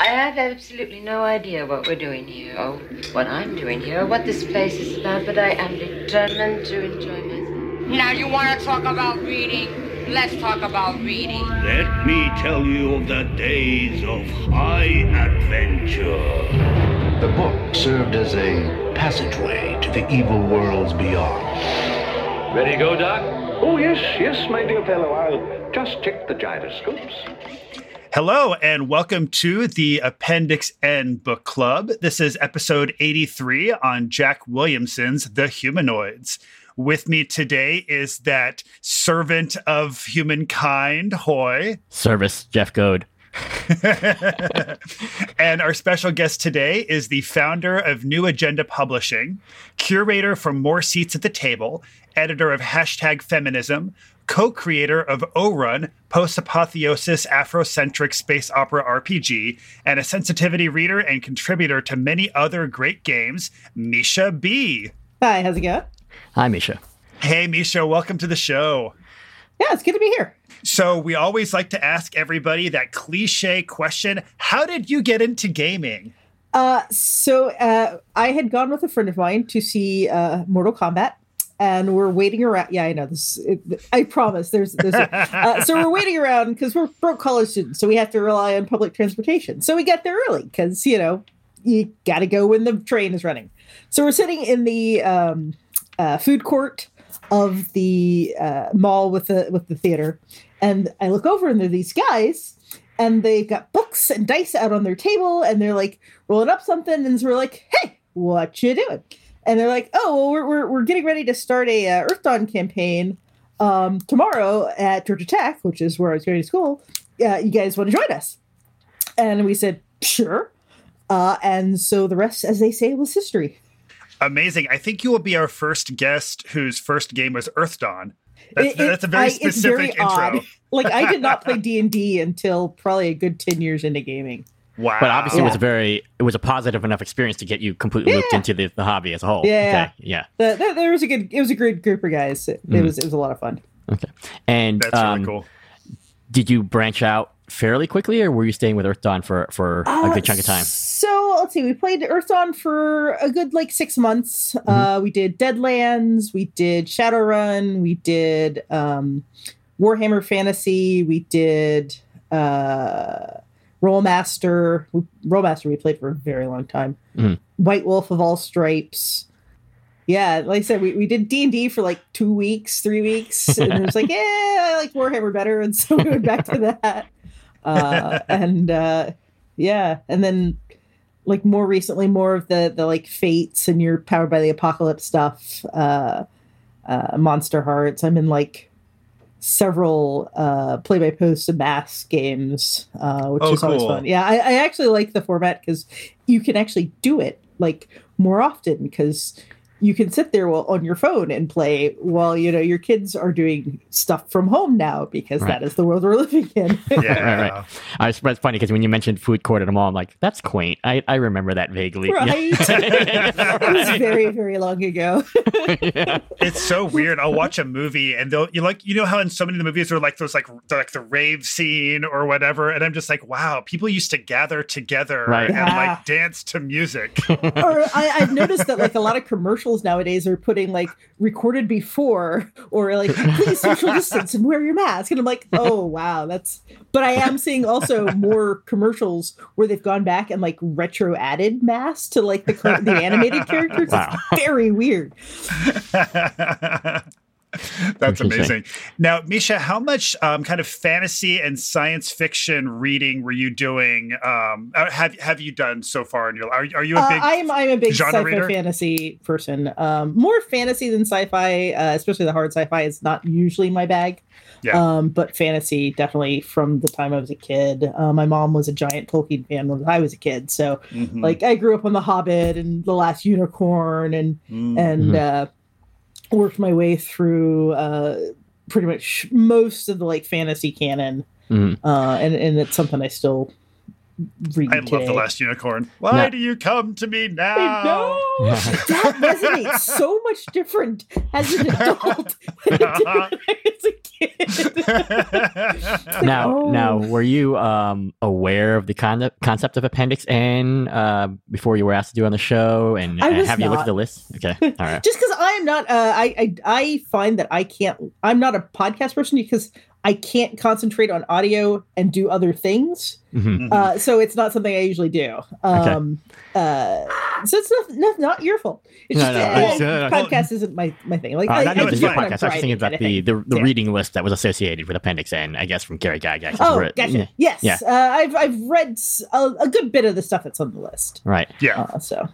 I have absolutely no idea what we're doing here, or what I'm doing here, or what this place is about, but I am determined to enjoy myself. Now you want to talk about reading? Let's talk about reading. Let me tell you of the days of high adventure. The book served as a passageway to the evil worlds beyond. Ready to go, Doc? Oh, yes, yes, my dear fellow. I'll just check the gyroscopes. Hello, and welcome to the Appendix N Book Club. This is episode 83 on Jack Williamson's The Humanoids. With me today is that servant of humankind, Hoy. Service, Jeff Goad. and our special guest today is the founder of New Agenda Publishing, curator for More Seats at the Table, editor of Hashtag Feminism, co creator of Orun, post apotheosis Afrocentric space opera RPG, and a sensitivity reader and contributor to many other great games, Misha B. Hi, how's it going? Hi, Misha. Hey, Misha, welcome to the show. Yeah, it's good to be here. So, we always like to ask everybody that cliche question How did you get into gaming? Uh, so, uh, I had gone with a friend of mine to see uh, Mortal Kombat. And we're waiting around. Yeah, I know this. It, I promise. There's, there's. Uh, so we're waiting around because we're broke college students, so we have to rely on public transportation. So we get there early because you know you got to go when the train is running. So we're sitting in the um, uh, food court of the uh, mall with the with the theater, and I look over and there are these guys, and they got books and dice out on their table, and they're like rolling up something, and so we're like, "Hey, what you doing?" And they're like, "Oh, well, we're we're, we're getting ready to start a uh, Earthdawn campaign um, tomorrow at Georgia Tech, which is where I was going to school. Uh, you guys want to join us?" And we said, "Sure." Uh, and so the rest, as they say, was history. Amazing. I think you will be our first guest whose first game was Earthdawn. That's, it, that's a very I, specific very intro. Like I did not play D and D until probably a good ten years into gaming. Wow. But obviously, yeah. it was a very it was a positive enough experience to get you completely yeah. looped into the, the hobby as a whole. Yeah, okay. yeah. The, the, there was a good it was a great group of guys. It, mm. it was it was a lot of fun. Okay, and that's um, really cool. Did you branch out fairly quickly, or were you staying with Earthdawn for for uh, a good chunk of time? So let's see, we played Earthdawn for a good like six months. Mm-hmm. Uh, we did Deadlands, we did Shadowrun, we did um, Warhammer Fantasy, we did uh, Rolemaster. We, Rolemaster we played for a very long time. Mm-hmm. White Wolf of All Stripes. Yeah, like I said, we, we did D and D for like two weeks, three weeks, and it was like, yeah, I like Warhammer better, and so we went back to that. Uh, and uh, yeah, and then like more recently, more of the the like fates and you're powered by the apocalypse stuff. Uh, uh, Monsterhearts. I'm in like several uh, play by post and mass games, uh, which oh, is cool. always fun. Yeah, I, I actually like the format because you can actually do it like more often because you can sit there on your phone and play while you know your kids are doing stuff from home now because right. that is the world we're living in. yeah, right, right. I was, it's funny because when you mentioned food court at a mall, I'm like, that's quaint. I, I remember that vaguely. Right. it was very very long ago. yeah. It's so weird. I'll watch a movie and they'll you like you know how in so many of the movies are like those like like the rave scene or whatever, and I'm just like, wow, people used to gather together right. and yeah. like dance to music. or I, I've noticed that like a lot of nowadays are putting like recorded before or like please social distance and wear your mask. And i'm like oh wow that's but i am seeing also more commercials where they've gone back and like retro added masks to like the the animated characters. Wow. it's very weird That's amazing. Now, Misha, how much um, kind of fantasy and science fiction reading were you doing? Um, uh, have have you done so far in your? Are, are you a big? Uh, I'm I'm a big sci-fi reader? fantasy person. Um, more fantasy than sci-fi, uh, especially the hard sci-fi is not usually my bag. Yeah. Um, but fantasy definitely from the time I was a kid. Uh, my mom was a giant Tolkien fan when I was a kid, so mm-hmm. like I grew up on The Hobbit and The Last Unicorn and mm-hmm. and uh, worked my way through uh, pretty much most of the like fantasy canon, mm. uh, and and it's something I still read. I today. love the Last Unicorn. Why no. do you come to me now? No, that resonates so much different as an adult than as a kid. now, oh. now, were you um, aware of the con- concept of Appendix N uh, before you were asked to do on the show? And I uh, was have you looked at the list? Okay, all right. just because I'm not, uh, I, I I find that I can't. I'm not a podcast person because I can't concentrate on audio and do other things. Mhm. Uh, so it's not something I usually do. Um, uh, so it's not, not not your fault. It's No, just no, uh, it's, uh, podcast isn't my, my thing. Like Uh, I, not I even just your do it when I'm podcast. I was thinking about the, the, the Yeah. reading list that was associated with Appendix N, I guess, from Gary Gygax. Oh, it- gotcha. yeah, Yes, Yeah. uh, I've I've read a good bit of the stuff that's on the list. Right. yeah. Uh, so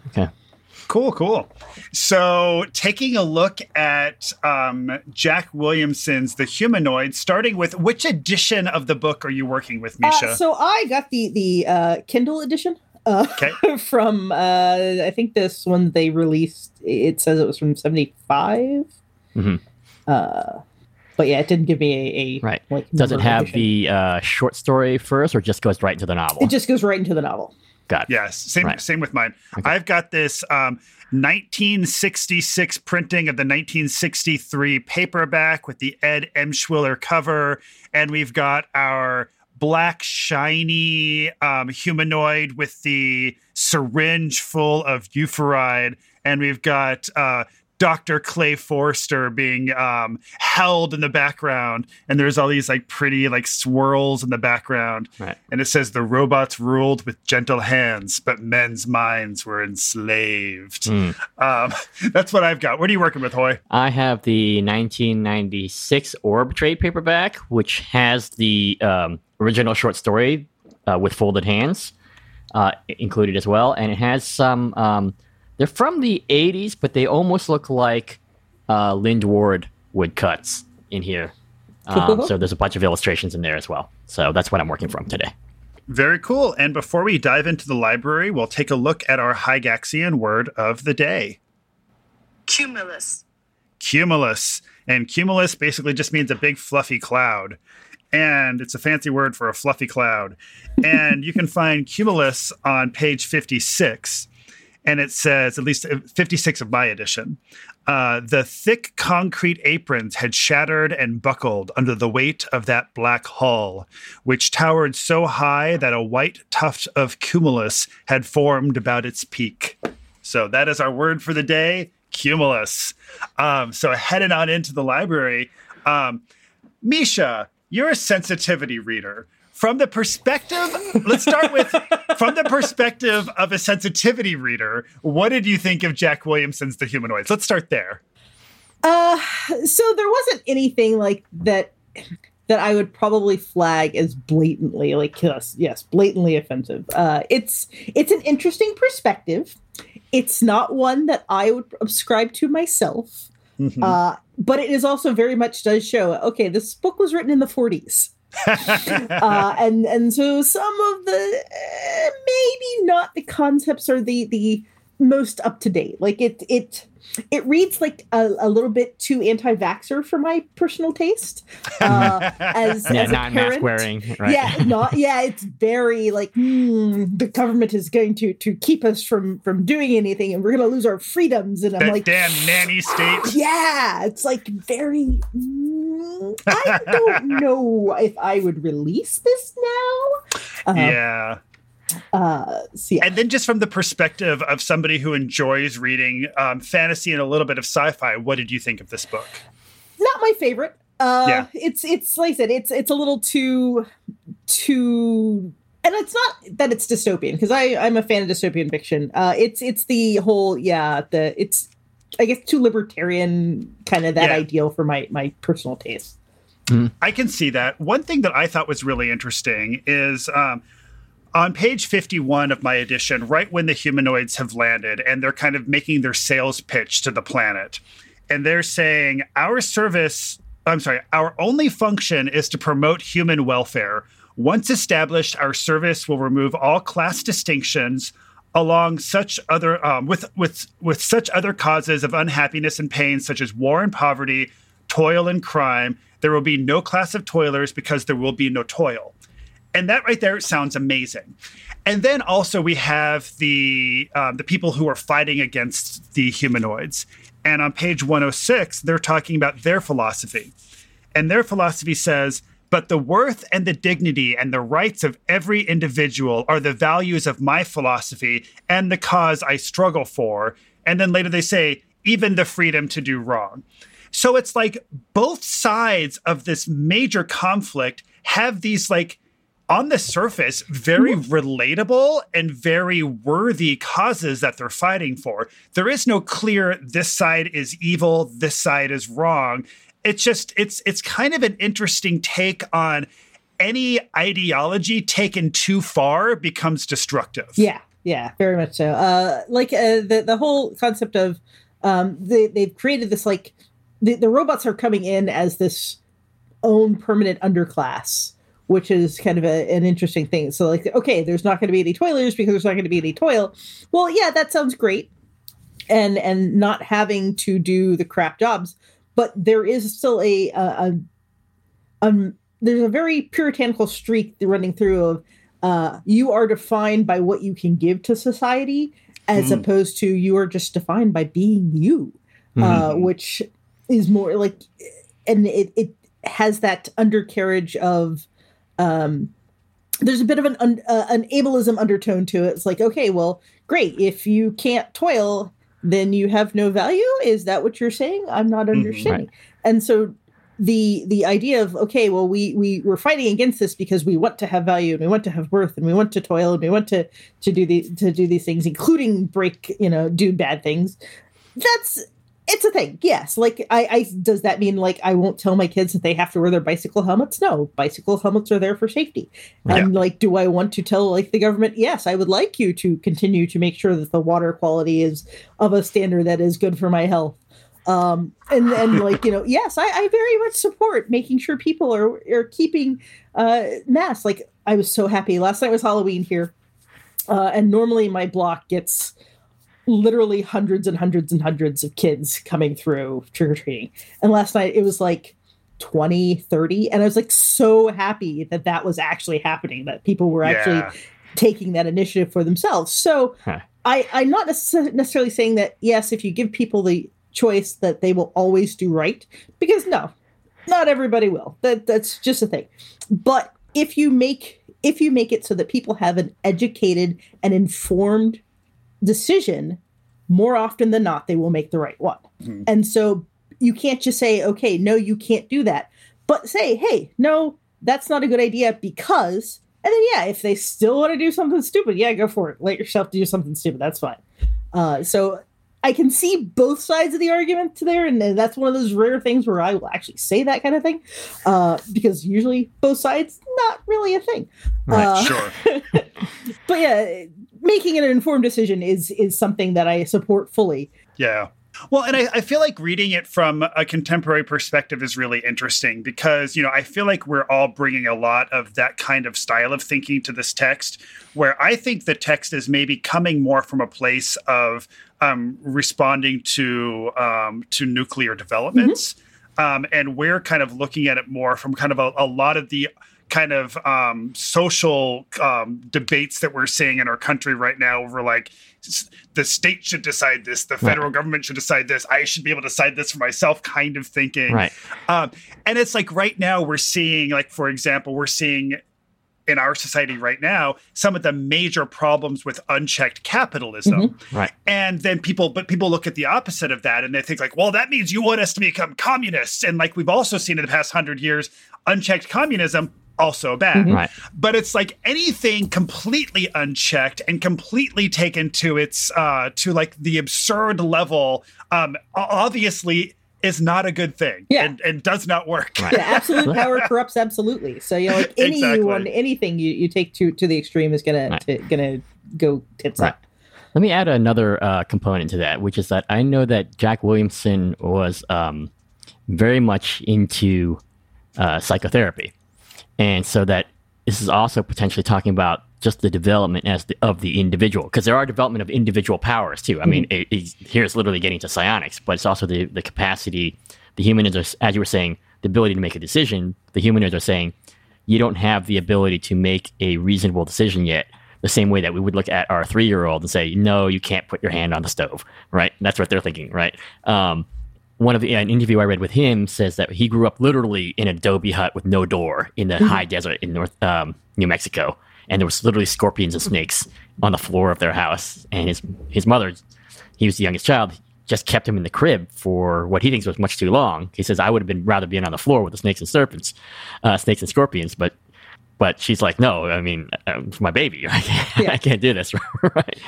Cool, cool. So, taking a look at um, Jack Williamson's The Humanoid, starting with which edition of the book are you working with, Misha? Uh, so I got the the uh, Kindle edition. Uh, Okay. from uh, I think this one they released. It says it was from seventy Mhm. Uh, but yeah, it didn't give me a, a Right. Like, Does it have edition. the uh, short story first, or just goes right into the novel? It just goes right into the novel. Got it. yes, same Right. same with mine. Okay. I've got this um, 1966 printing of the 1963 paperback with the Ed Emshwiller cover, and we've got our black shiny um, humanoid with the syringe full of euphoride, and we've got uh, Dr. Clay Forester being um, held in the background, and there's all these like pretty like swirls in the background, Right. and it says the robots ruled with gentle hands, but men's minds were enslaved. Hmm. Um, that's what I've got. What are you working with, Hoy? I have the 1996 Orb trade paperback, which has the um, original short story uh, with folded hands uh, included as well, and it has some. They're from the 80s, but they almost look like uh, Lynd Ward woodcuts in here. Um, so there's a bunch of illustrations in there as well. So that's what I'm working from today. Very cool. And before we dive into the library, we'll take a look at our Gygaxian word of the day. Cumulus. cumulus. And cumulus basically just means a big fluffy cloud. And it's a fancy word for a fluffy cloud. And you can find cumulus on page 56. And it says, at least uh, 56 of my edition, uh, the thick concrete aprons had shattered and buckled under the weight of that black hull, which towered so high that a white tuft of cumulus had formed about its peak. So that is our word for the day, cumulus. Um, so headed on into the library, um, Misha, you're a sensitivity reader. From the perspective, let's start with from the perspective of a sensitivity reader. What did you think of Jack Williamson's The Humanoids? Let's start there. Uh, so there wasn't anything like that that I would probably flag as blatantly like yes, yes, blatantly offensive. Uh, it's it's an interesting perspective. It's not one that I would subscribe to myself. Mm-hmm. Uh, but it is also very much does show okay, this book was written in the 40s. uh, and and so some of the uh, maybe not the concepts are the the most up to date. Like it it it reads like a, a little bit too anti-vaxxer for my personal taste. Uh, as, Yeah, as a non mask parent. wearing. Right. Yeah, not yeah. It's very like hmm, the government is going to to keep us from from doing anything, and we're going to lose our freedoms. And I'm That like, damn nanny state. yeah, it's like very. mm, I don't know if I would release this now. Uh, Yeah. Uh, so yeah. And then just from the perspective of somebody who enjoys reading um, fantasy and a little bit of sci-fi, what did you think of this book? not my favorite. Uh, Yeah. it's it's like I said, it's it's a little too too, and it's not that it's dystopian because I I'm a fan of dystopian fiction. Uh, it's it's the whole yeah the it's I guess too libertarian kind of that Yeah. ideal for my my personal taste. I can see that. One thing that I thought was really interesting is um, on page 51 of my edition, right when the humanoids have landed and they're kind of making their sales pitch to the planet. And they're saying, Our service, I'm sorry, our only function is to promote human welfare. Once established, our service will remove all class distinctions along such other um, with with with such other causes of unhappiness and pain such as war and poverty toil and crime there will be no class of toilers because there will be no toil and that right there sounds amazing and then also we have the um, the people who are fighting against the humanoids and on page 106 they're talking about their philosophy And their philosophy says, but the worth and the dignity and the rights of every individual are the values of my philosophy and the cause I struggle for. And then later they say, even the freedom to do wrong. So it's like both sides of this major conflict have these like on the surface very relatable and very worthy causes that they're fighting for. There is no clear this side is evil, this side is wrong. It's just it's it's kind of an interesting take on any ideology taken too far becomes destructive. Yeah, yeah, very much so. Uh, like uh, the the whole concept of um, they they've created this like the, the robots are coming in as this own permanent underclass, which is kind of a, an interesting thing. So like, okay, there's not going to be any toilers because there's not going to be any toil. Well, yeah, that sounds great, and and not having to do the crap jobs, but there is still a a, a um, there's a very puritanical streak running through of uh, you are defined by what you can give to society as Mm. opposed to you are just defined by being you uh, Mhm. which is more like and it, it has that undercarriage of um there's a bit of an un, uh, an ableism undertone to it. It's like okay well great. If you can't toil then you have no value. Is that what you're saying? I'm not Mhm, understanding. And so the the idea of okay well we we we're fighting against this because we want to have value and we want to have worth and we want to toil and we want to to do the to do these things including break you know do bad things. That's it's a thing. Yes. Like I, I does that mean like i won't tell my kids that they have to wear their bicycle helmets? No. Bicycle helmets are there for safety. And like do i want to tell like the government? Yes i would like you to continue to make sure that the water quality is of a standard that is good for my health. Um and and like you know yes I, I very much support making sure people are are keeping uh masks. Like i was so happy. Last night was halloween here. Uh and normally my block gets literally hundreds and hundreds and hundreds of kids coming through trick-or-treating and last night it was like 20 30 and i was like so happy that that was actually happening that people were Yeah. actually taking that initiative for themselves so I, I'm not necess- necessarily saying that yes, if you give people the choice that they will always do right, because no, not everybody will. That that's just a thing. But if you make if you make it so that people have an educated and informed decision, more often than not, they will make the right one. And so you can't just say, okay, no, you can't do that. But say, hey, no, that's not a good idea because and then yeah, if they still want to do something stupid, yeah, go for it. Let yourself do something stupid. That's fine. Uh, so I can see both sides of the argument there, and that's one of those rare things where I will actually say that kind of thing, uh, because usually both sides not really a thing. Uh, sure. but yeah, making an informed decision is is something that I support fully. Yeah. Well, and I, I feel like reading it from a contemporary perspective is really interesting because, you know, I feel like we're all bringing a lot of that kind of style of thinking to this text, where I think the text is maybe coming more from a place of um, responding to um, to nuclear developments, um, and we're kind of looking at it more from kind of a, a lot of the kind of um, social um, debates that we're seeing in our country right now over like the state should decide this, the federal government should decide this, I should be able to decide this for myself kind of thinking. Right. Um, and it's like right now we're seeing, like, for example, we're seeing in our society right now some of the major problems with unchecked capitalism. Right. And then people, but people look at the opposite of that and they think, like, well, that means you want us to become communists. And like we've also seen in the past hundred years, unchecked communism also bad. Mhm. Right. But it's like anything completely unchecked and completely taken to its uh to like the absurd level, um obviously is not a good thing. Yeah. And, and does not work. Yeah, absolute power corrupts absolutely. So you know, like any Exactly. one anything you, you take to to the extreme is gonna to, gonna go tits Right. up. Let me add another uh, component to that, which is that I know that Jack Williamson was um, very much into uh, psychotherapy, and so that this is also potentially talking about just the development as the, of the individual, because there are development of individual powers too. I mean, it, it's, here it's literally getting to psionics, but it's also the the capacity. The humans are, as you were saying, the ability to make a decision. The humans are saying you don't have the ability to make a reasonable decision yet the same way that we would look at our three year old and say, no, you can't put your hand on the stove, right? That's what they're thinking, right? Um, one of the an interview I read with him says that he grew up literally in an adobe hut with no door in the high desert in North um, New Mexico, and there was literally scorpions and snakes on the floor of their house. And his his mother, he was the youngest child, just kept him in the crib for what he thinks was much too long. He says, "I would have been rather being on the floor with the snakes and serpents, uh, snakes and scorpions, but." But she's like, no, I mean, um, it's my baby. I can't, I can't do this, right?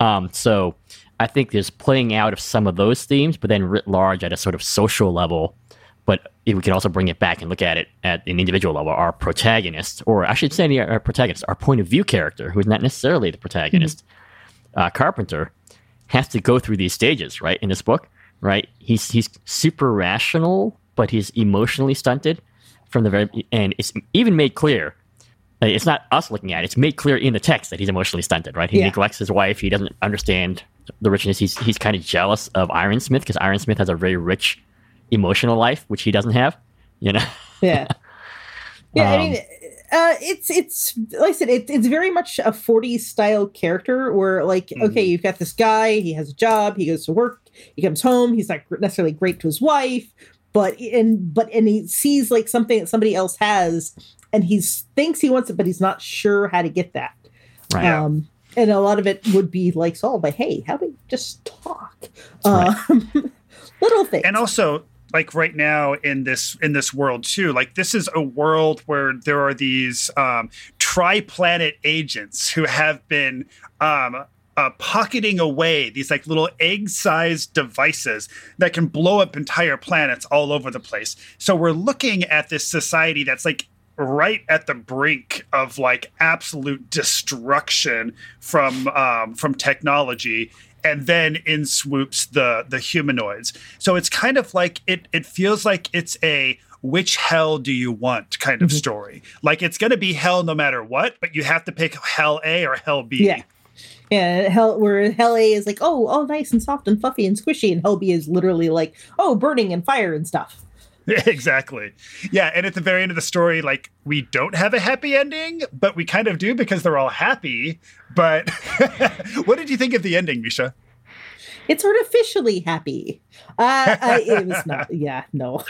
Um, so I think there's playing out of some of those themes, but then writ large at a sort of social level. But we can also bring it back and look at it at an individual level. Our protagonist, or I should say, our protagonist, our point of view character, who is not necessarily the protagonist, uh, Carpenter, has to go through these stages, right? In this book, right? He's he's super rational, but he's emotionally stunted from the very, and it's even made clear. It's not us looking at it; it's made clear in the text that he's emotionally stunted, right? He Yeah. neglects his wife. He doesn't understand the richness. He's he's kind of jealous of Ironsmith because Ironsmith has a very rich emotional life, which he doesn't have. You know, Yeah. Yeah, I Um, mean, uh, it's it's like I said, it, it's very much a 40s style character where, like, Mm-hmm. okay, you've got this guy, he has a job, he goes to work, he comes home, he's not necessarily great to his wife, but and but and he sees like something that somebody else has, and he thinks he wants it, but he's not sure how to get that. right? Um, and a lot of it would be like solved by, hey, how about we just talk? Um, little things. and also like right now in this in this world too like this is a world where there are these um tri-planet agents who have been um uh, pocketing away these like little egg-sized devices that can blow up entire planets all over the place. So we're looking at this society that's like right at the brink of like absolute destruction from um, from technology and then in swoops the the humanoids. So it's kind of like it it feels like it's a which hell do you want? kind of story. Like it's going to be hell no matter what but you have to pick hell a or hell b. Yeah. Yeah, hell where hell A is like, oh, all nice and soft and fluffy and squishy, and hell B is literally like, oh, burning and fire and stuff. exactly yeah and at the very end of the story like we don't have a happy ending but we kind of do because they're all happy but what did you think of the ending misha It's artificially happy. Uh, I, it was not. Yeah, no.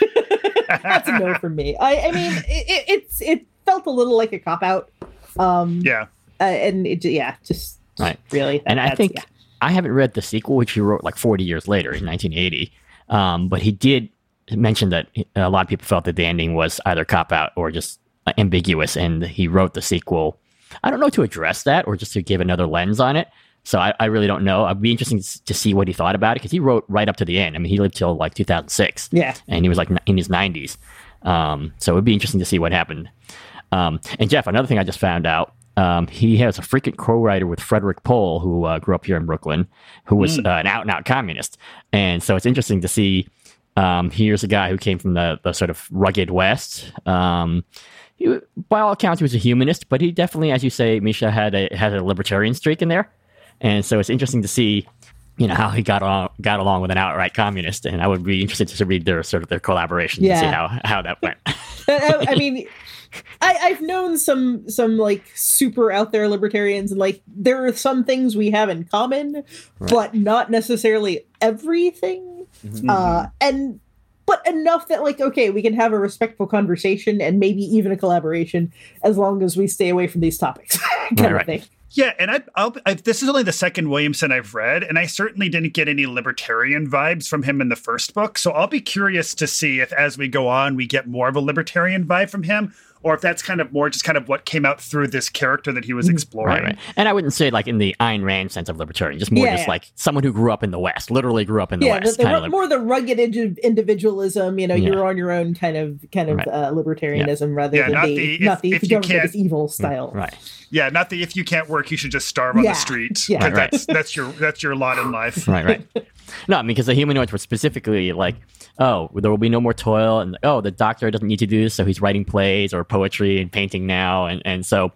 That's a no for me. I, I mean, it, it, it's it felt a little like a cop out. Um, yeah uh, and it, yeah, just Right. really. and I think yeah. I haven't read the sequel, which he wrote like 40 years later in 1980. Um, but he did mention that a lot of people felt that the ending was either cop out or just ambiguous, and he wrote the sequel. I don't know to address that or just to give another lens on it. So I, I really don't know. I'd be interesting to see what he thought about it because he wrote right up to the end. I mean, he lived till like 2006. Yeah. and he was like in his 90s. Um, so it'd be interesting to see what happened. Um, and Jeff, another thing I just found out, um, he has a frequent co-writer with Frederik Pohl, who uh, grew up here in Brooklyn, who was uh, an out-and-out communist. And so it's interesting to see. Um, here's a guy who came from the, the sort of rugged West. Um, he, by all accounts, he was a humanist, but he definitely, as you say, Misha had a had a libertarian streak in there. And so it's interesting to see, you know, how he got on got along with an outright communist. And I would be interested to read their sort of their collaboration and see how how that went. I, I mean, I, I've known some some like super out there libertarians, and like there are some things we have in common, but not necessarily everything. Uh, and but enough that like okay, we can have a respectful conversation and maybe even a collaboration as long as we stay away from these topics, kind Right, of right. thing. Yeah, and I, I'll, I, this is only the second Williamson I've read, and I certainly didn't get any libertarian vibes from him in the first book. So I'll be curious to see if, as we go on, we get more of a libertarian vibe from him, or if that's kind of more just kind of what came out through this character that he was exploring. Right, right. And I wouldn't say like in the Ayn Rand sense of libertarian, just more Yeah, just yeah. like someone who grew up in the West, literally grew up in the yeah, West. the, kind ru- of more the rugged indi- individualism. You know, Yeah. you're on your own kind of kind of Right. uh, libertarianism rather Yeah, than not the, the if- not the if you government can't- is evil style. right. Yeah, not the if you can't work, you should just starve on Yeah, the street. yeah. 'cause Right, right. That's that's your that's your lot in life. right, right. No, I mean, because the humanoids were specifically like, oh, there will be no more toil, and oh, the doctor doesn't need to do this, so he's writing plays or poetry and painting now, and and so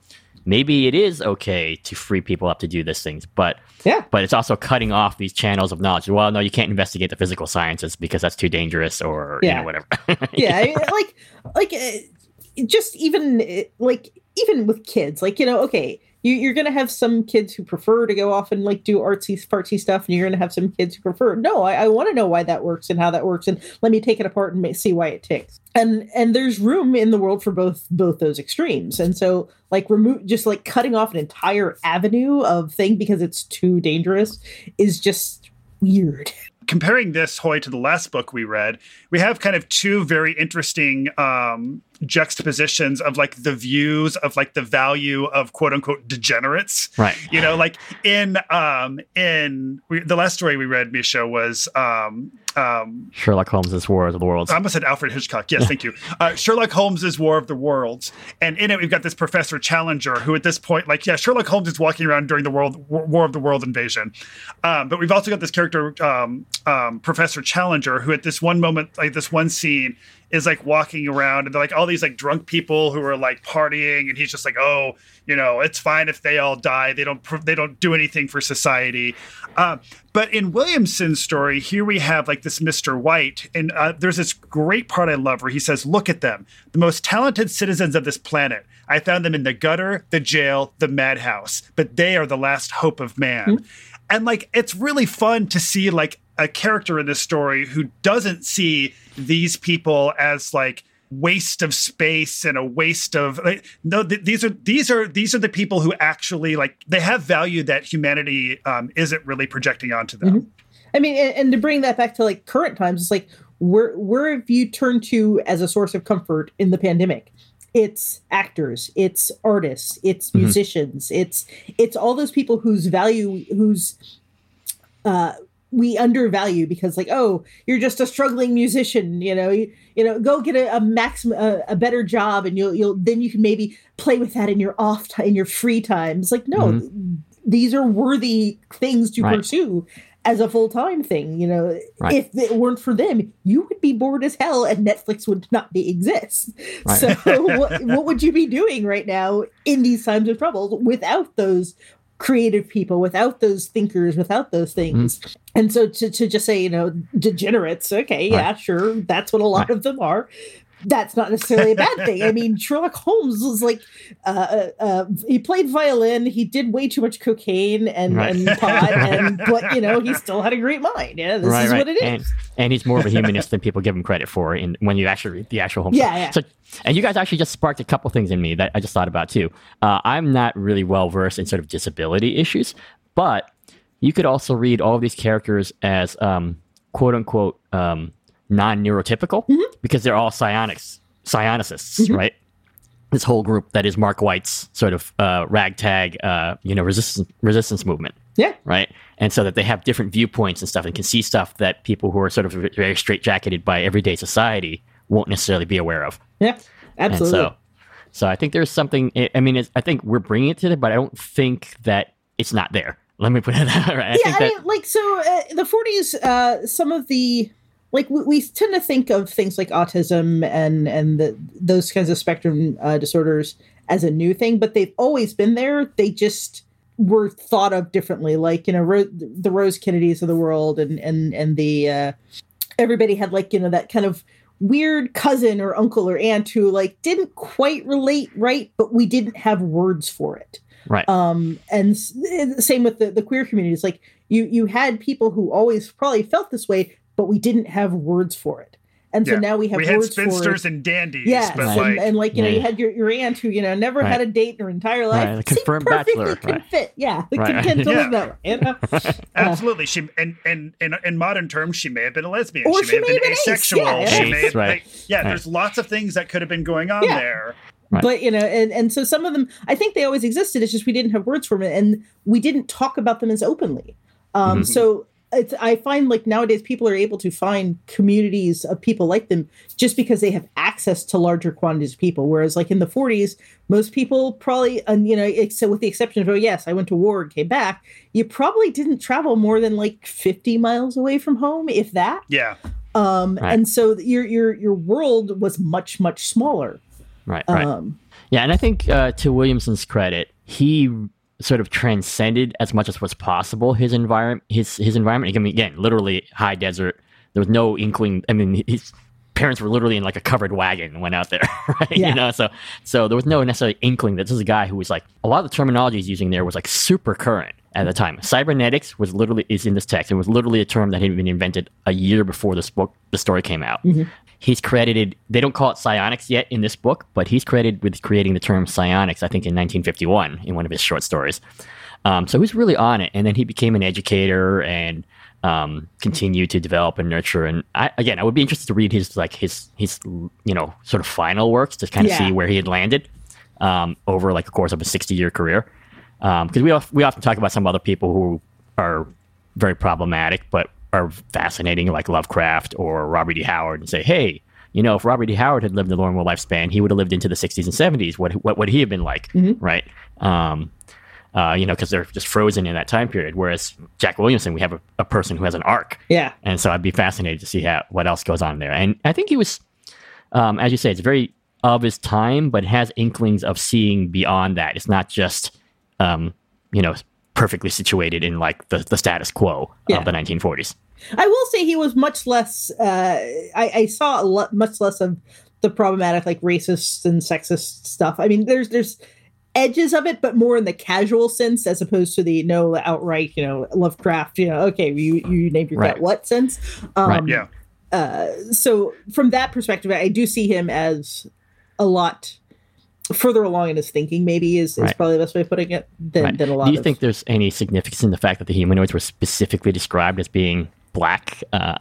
maybe it is okay to free people up to do these things, but Yeah. but it's also cutting off these channels of knowledge. Well, no, you can't investigate the physical sciences because that's too dangerous, or you Yeah. know whatever. yeah I mean, like like uh, just even like even with kids like you know okay you, you're going to have some kids who prefer to go off and like do artsy fartsy stuff and you're going to have some kids who prefer. No i, I want to know why that works and how that works and let me take it apart and see why it ticks. And and there's room in the world for both both those extremes. And so like remove just like cutting off an entire avenue of thing because it's too dangerous is just weird comparing this Hoy to the last book we read, we have kind of two very interesting um, juxtapositions of like the views of like the value of quote unquote degenerates. Right. You know, like in um in we, the last story we read, Misha was um um Sherlock Holmes' War of the Worlds. I almost said Alfred Hitchcock. Yes, thank you. Uh, Sherlock Holmes' War of the Worlds, and in it we've got this Professor Challenger, who at this point, like, yeah, Sherlock Holmes is walking around during the World War of the World invasion, um, but we've also got this character, um, um, Professor Challenger, who at this one moment, like this one scene, is like walking around, and they're like all these like drunk people who are like partying, and he's just like, oh, you know, it's fine if they all die. They don't they don't do anything for society. Uh, but in Williamson's story, here we have like this Mr. White, and uh, there's this great part I love where he says, "Look at them, the most talented citizens of this planet. I found them in the gutter, the jail, the madhouse, but they are the last hope of man." And like, it's really fun to see like a character in this story who doesn't see these people as like waste of space and a waste of like, no th- these are these are these are the people who actually like they have value that humanity um, isn't really projecting onto them. I mean, and, and to bring that back to like current times, it's like where where have you turned to as a source of comfort in the pandemic? It's actors, it's artists, it's musicians, it's it's all those people whose value whose uh we undervalue because like oh you're just a struggling musician you know you, you know go get a, a maximum a, a better job and you'll you'll then you can maybe play with that in your off time in your free time it's like no mm-hmm. th- these are worthy things to Right. pursue as a full-time thing you know Right. if it weren't for them you would be bored as hell and netflix would not be exist Right. so what, what would you be doing right now in these times of trouble without those creative people without those thinkers without those mm-hmm. things. And so to, to just say you know degenerates okay yeah sure that's what a lot of them are that's not necessarily a bad thing. I mean, Sherlock Holmes was like, uh, uh, uh, he played violin. He did way too much cocaine and, Right. and pot, and but you know, he still had a great mind. Yeah, this is what it is. And, and he's more of a humanist than people give him credit for in when you actually read the actual Holmes. Yeah, yeah. So, and you guys actually just sparked a couple things in me that I just thought about too. Uh, I'm not really well versed in sort of disability issues, but you could also read all of these characters as um, quote unquote um, non-neurotypical Mm-hmm. because they're all psionics, psionicists, right? This whole group that is Mark White's sort of uh, ragtag, uh, you know, resistance resistance movement yeah, right? And so that they have different viewpoints and stuff and can see stuff that people who are sort of very straitjacketed by everyday society won't necessarily be aware of. yeah, absolutely. And so, so I think there's something. I- mean, it's, I think we're bringing it to it, but I don't think that it's not there. Let me put it that way. I yeah, think I that mean, like so, uh, the '40s. Uh, some of the like we, we tend to think of things like autism and and the, those kinds of spectrum uh, disorders as a new thing, but they've always been there. They just were thought of differently. Like you know, Ro- the Rose Kennedys of the world, and and and the uh, everybody had like you know that kind of weird cousin or uncle or aunt who like didn't quite relate right, but we didn't have words for it right. um and s- same with the, the queer communities like you you had people who always probably felt this way but we didn't have words for it and so Yeah. now we have we had words spinsters for it and dandies yes but and, like and like you know you had your, your aunt who you know never had a date in her entire life Right, confirmed bachelor, can right. fit yeah Right. content to Yeah. that way you know? Absolutely. She and and in, in modern terms, she may have been a lesbian. Or she, may have been ace, asexual. yeah, she yeah. may have, Right. like, yeah, Right. there's lots of things that could have been going on Yeah. there. Right. but you know and, and so some of them i think they always existed it's just we didn't have words for them and we didn't talk about them as openly um so it's i find like nowadays people are able to find communities of people like them just because they have access to larger quantities of people whereas like in the 40s most people probably and you know so with the exception of oh yes i went to war and came back you probably didn't travel more than like 50 miles away from home if that Yeah. um Right. and so your your your world was much much smaller right. Right. um Yeah, and I think uh, to Williamson's credit, he sort of transcended as much as was possible his environment. His his environment. I mean, again, literally high desert. There was no inkling. I mean, his parents were literally in like a covered wagon and went out there, right? Yeah. You know, so so there was no necessarily inkling that this is a guy who was like a lot of the terminology he's using there was like super current at the time. Cybernetics was literally is in this text. It was literally a term that had been invented a year before this book the story came out. Mm-hmm. He's credited. They don't call it psionics yet in this book, but he's credited with creating the term psionics. I think in 1951 in one of his short stories. Um, so he was really on it, and then he became an educator and um, continued to develop and nurture. And I, again, I would be interested to read his like his his you know sort of final works to kind of Yeah. see where he had landed um, over like a course of a 60 year career. Because we of- we often talk about some other people who are very problematic, but are fascinating, like Lovecraft or Robert E. Howard, and say, hey. You know, if Robert E. Howard had lived a longer lifespan, he would have lived into the 60s and 70s. What what would he have been like, right? Um, uh, you know, because they're just frozen in that time period. Whereas Jack Williamson, we have a, a person who has an arc, Yeah. and so I'd be fascinated to see how what else goes on there. And I think he was, um, as you say, it's very of his time, but it has inklings of seeing beyond that. It's not just, um, you know, perfectly situated in like the, the status quo Yeah. of the 1940s. I will say he was much less. Uh, I, I saw a lot, much less of the problematic, like racist and sexist stuff. I mean, there's there's edges of it, but more in the casual sense as opposed to the no outright, you know, Lovecraft. You know, okay, you you name your Right. cat what sense. Um, Right. Yeah. uh, so from that perspective, I do see him as a lot further along in his thinking. Maybe is, is Right. probably the best way of putting it than, Right. than a lot. Do you of, think there's any significance in the fact that the humanoids were specifically described as being black? Uh,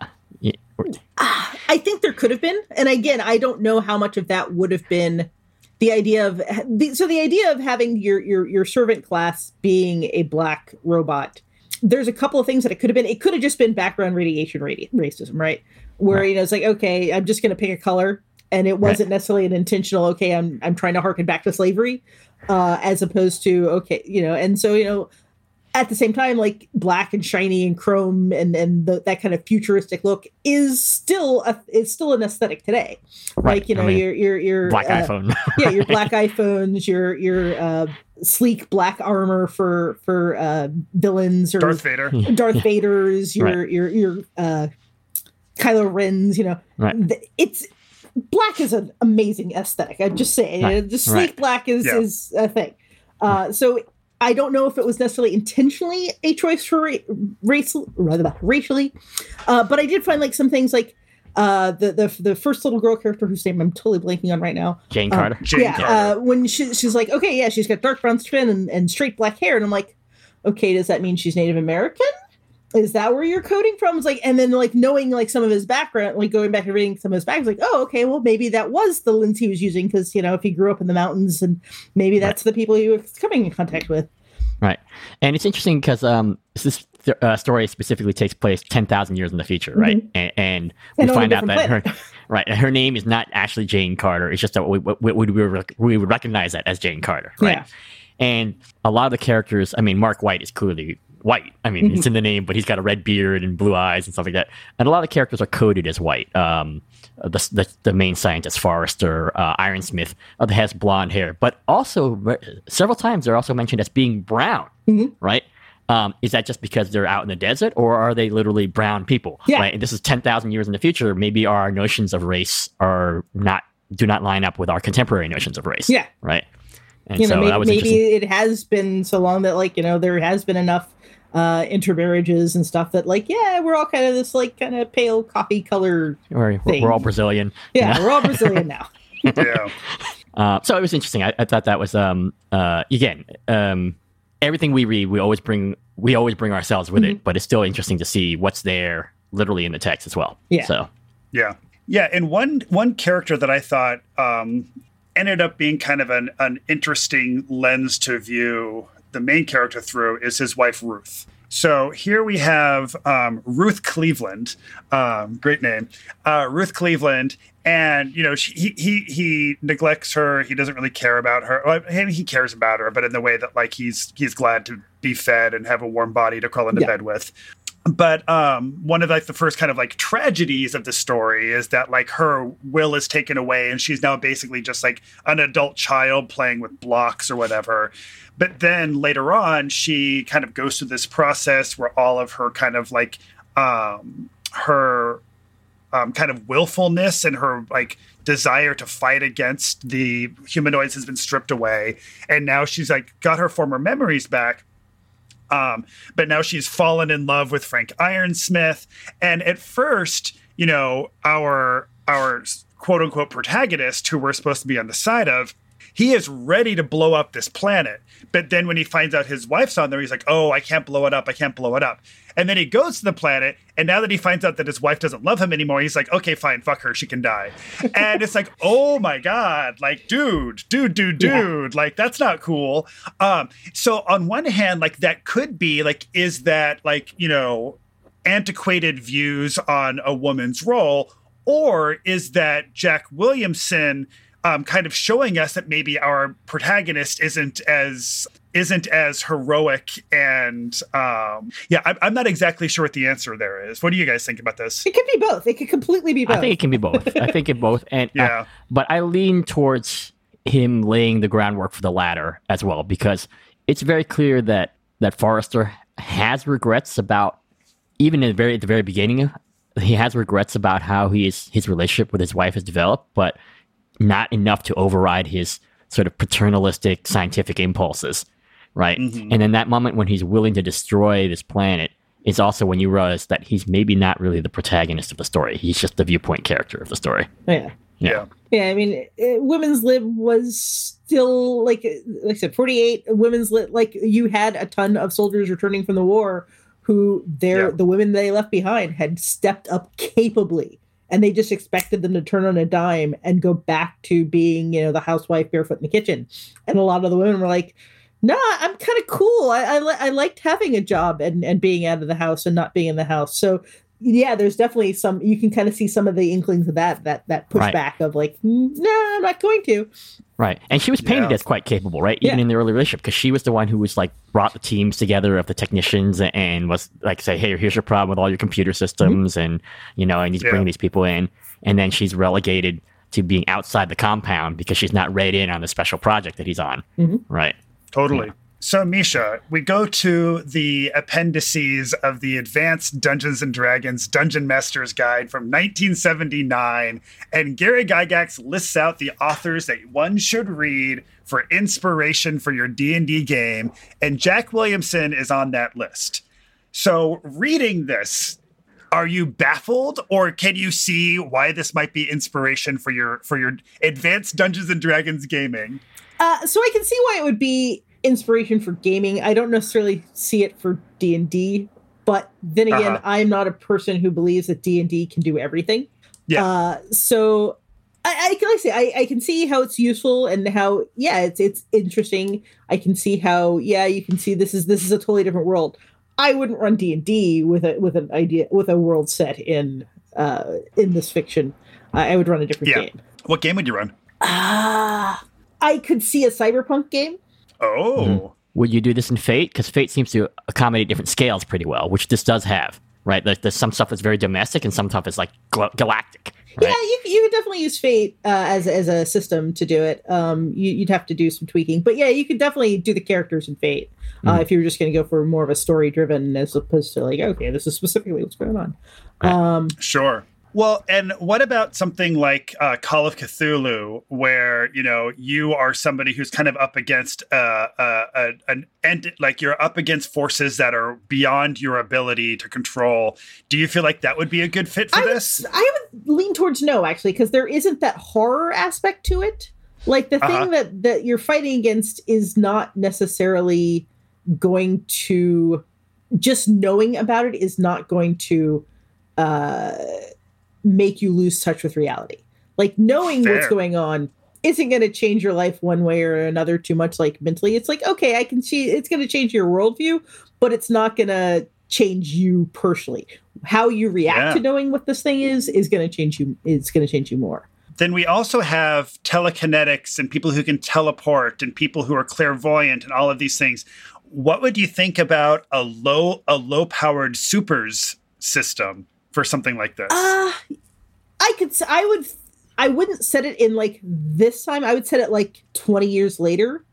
I think there could have been, and again, I don't know how much of that would have been the idea of the, so the idea of having your your your servant class being a black robot. There's a couple of things that it could have been. It could have just been background radiation radi- racism, right? Where you know it's like, okay, I'm just going to pick a color, and it wasn't necessarily an intentional. Okay, I'm I'm trying to harken back to slavery, uh, as opposed to okay, you know, and so you know, at the same time, like black and shiny and chrome and and the, that kind of futuristic look is still a, is still an aesthetic today. Right, Like you I know mean, your your your black uh, iPhone. yeah, your black iPhones, your your uh, sleek black armor for for uh, villains or Darth Vader. Darth Vader's, your Right. your your uh, Kylo Ren's. You know, Right. It's black is an amazing aesthetic. I'm just saying, Right, the sleek right. black is Yeah. is a thing. Uh, so I don't know if it was necessarily intentionally a choice for ra- race rather racially, uh, but I did find like some things like. Uh, the, the the first little girl character whose name I'm totally blanking on right now. Jane Um, Carter. Jane yeah, Carter. uh, when she, she's like, okay, yeah, she's got dark brown skin and, and straight black hair, and I'm like, okay, does that mean she's Native American? Is that where you're coding from? It's like, and then like knowing like some of his background, like going back and reading some of his back, it's like, oh, okay, well maybe that was the lens he was using because you know if he grew up in the mountains and maybe that's the people he was coming in contact with. Right. And it's interesting because um, this th- uh, story specifically takes place 10,000 years in the future, right? And, and we Mm-hmm. And find out that her, right, her name is not actually Jane Carter. It's just that we, we, we, we would recognize that as Jane Carter, right? Yeah. And a lot of the characters, I mean, Mark White is clearly white. I mean, it's in the name, but he's got a red beard and blue eyes and stuff like that. And a lot of characters are coded as white. Um, the, the, the main scientist, Forester, uh, Ironsmith, uh, has blonde hair, but also several times they're also mentioned as being brown, Mm-hmm. right? Um, is that just because they're out in the desert, or are they literally brown people? Yeah. Right? And this is ten thousand years in the future. Maybe our notions of race are not do not line up with our contemporary notions of race. Yeah. Right. And you know, so maybe, that was maybe it has been so long that like you know there has been enough uh intermarriages and stuff that like yeah we're all kind of this like kind of pale coffee color We're, thing. we're all Brazilian. yeah we're all brazilian now yeah. Uh, so it was interesting. I, I thought that was um uh again um everything we read we always bring we always bring ourselves with Mm-hmm. it, but it's still interesting to see what's there literally in the text as well. Yeah. So Yeah. Yeah. And one one character that I thought um, ended up being kind of an, an interesting lens to view the main character through is his wife Ruth. So here we have um, Ruth Cleveland, um, great name, uh, Ruth Cleveland, and you know she, he he he neglects her. He doesn't really care about her. Well, he cares about her, but in the way that like he's he's glad to be fed and have a warm body to crawl into Yeah. bed with but um, one of like the first kind of like tragedies of the story is that like her will is taken away and she's now basically just like an adult child playing with blocks or whatever but then later on she kind of goes through this process where all of her kind of like um, her um, kind of willfulness and her like desire to fight against the humanoids has been stripped away, and now she's like got her former memories back. Um, but now she's fallen in love with Frank Ironsmith, and at first, you know, our our quote unquote protagonist, who we're supposed to be on the side of, he is ready to blow up this planet. But then when he finds out his wife's on there, he's like, oh, I can't blow it up. I can't blow it up. And then he goes to the planet. And now that he finds out that his wife doesn't love him anymore, he's like, okay, fine, fuck her. She can die. and it's like, oh my God, like, dude, dude, dude, dude, yeah. like, that's not cool. Um, so on one hand, like, that could be like, is that like, you know, antiquated views on a woman's role? Or is that Jack Williamson? Um, kind of showing us that maybe our protagonist isn't as isn't as heroic and um, yeah I'm, I'm, not exactly sure what the answer there is. What do you guys think about this? It could be both. It could completely be both i think it can be both. I think it both. And yeah. uh, but i lean towards him laying the groundwork for the latter as well because it's very clear that that Forester has regrets about even in the very at the very beginning he has regrets about how he is his relationship with his wife has developed but not enough to override his sort of paternalistic scientific impulses, right? Mm-hmm. And then that moment when he's willing to destroy this planet is also when you realize that he's maybe not really the protagonist of the story. He's just the viewpoint character of the story. Yeah. Yeah. Yeah, I mean, it, women's lib was still like, like I said, 48 women's lib. Like you had a ton of soldiers returning from the war who their yeah. the women they left behind had stepped up capably and they just expected them to turn on a dime and go back to being you know the housewife barefoot in the kitchen. And a lot of the women were like no nah, i'm kind of cool. I, I, I liked having a job and, and being out of the house and not being in the house. So yeah there's definitely some you can kind of see some of the inklings of that that that pushback right. of like no i'm not going to Right. And she was painted yeah. as quite capable, right? Even yeah. in the early relationship, because she was the one who was like brought the teams together of the technicians and was like, say, hey, here's your problem with all your computer systems. Mm-hmm. And, you know, I need to yeah. bring these people in. And then she's relegated to being outside the compound because she's not read in on the special project that he's on. Mm-hmm. Right. Totally. So, Misha, we go to the appendices of the Advanced Dungeons and Dragons Dungeon Master's Guide from 1979, and Gary Gygax lists out the authors that one should read for inspiration for your D&D game, and Jack Williamson is on that list. So, reading this, are you baffled or can you see why this might be inspiration for your for your advanced Dungeons and Dragons gaming? Uh, so I can see why it would be inspiration for gaming. I don't necessarily see it for D and D, but then again, uh-huh. I'm not a person who believes that D and D can do everything. Yeah. Uh, so I, I can like say I, I can see how it's useful and how yeah it's it's interesting. I can see how yeah you can see this is this is a totally different world. I wouldn't run D and D with a with an idea with a world set in uh, in this fiction. I, I would run a different yeah. game. What game would you run? Ah, uh, I could see a cyberpunk game. Oh. Mm-hmm. Would you do this in Fate? Because Fate seems to accommodate different scales pretty well, which this does have, right? There's, there's some stuff that's very domestic and some stuff is like galactic. Right? Yeah, you, you could definitely use Fate uh, as, as a system to do it. Um, you, would have to do some tweaking. But yeah, you could definitely do the characters in Fate uh, mm-hmm. if you were just going to go for more of a story driven as opposed to like, okay, this is specifically what's going on. Right. Um, sure. Well, and what about something like uh, Call of Cthulhu, where you know you are somebody who's kind of up against uh, uh, an end, like you're up against forces that are beyond your ability to control. Do you feel like that would be a good fit for I this? Would, I would lean towards no, actually, because there isn't that horror aspect to it. Like the uh-huh. thing that that you're fighting against is not necessarily going to just knowing about it is not going to uh make you lose touch with reality. Like knowing Fair. what's going on isn't going to change your life one way or another too much like mentally. It's like, okay, I can see it's going to change your worldview, but it's not going to change you personally. How you react yeah. to knowing what this thing is is going to change you. It's going to change you more. Then we also have telekinetics and people who can teleport and people who are clairvoyant and all of these things. What would you think about a low a low powered supers system? For something like this? Uh, I could. I would. I wouldn't set it in like this time. I would set it like twenty years later.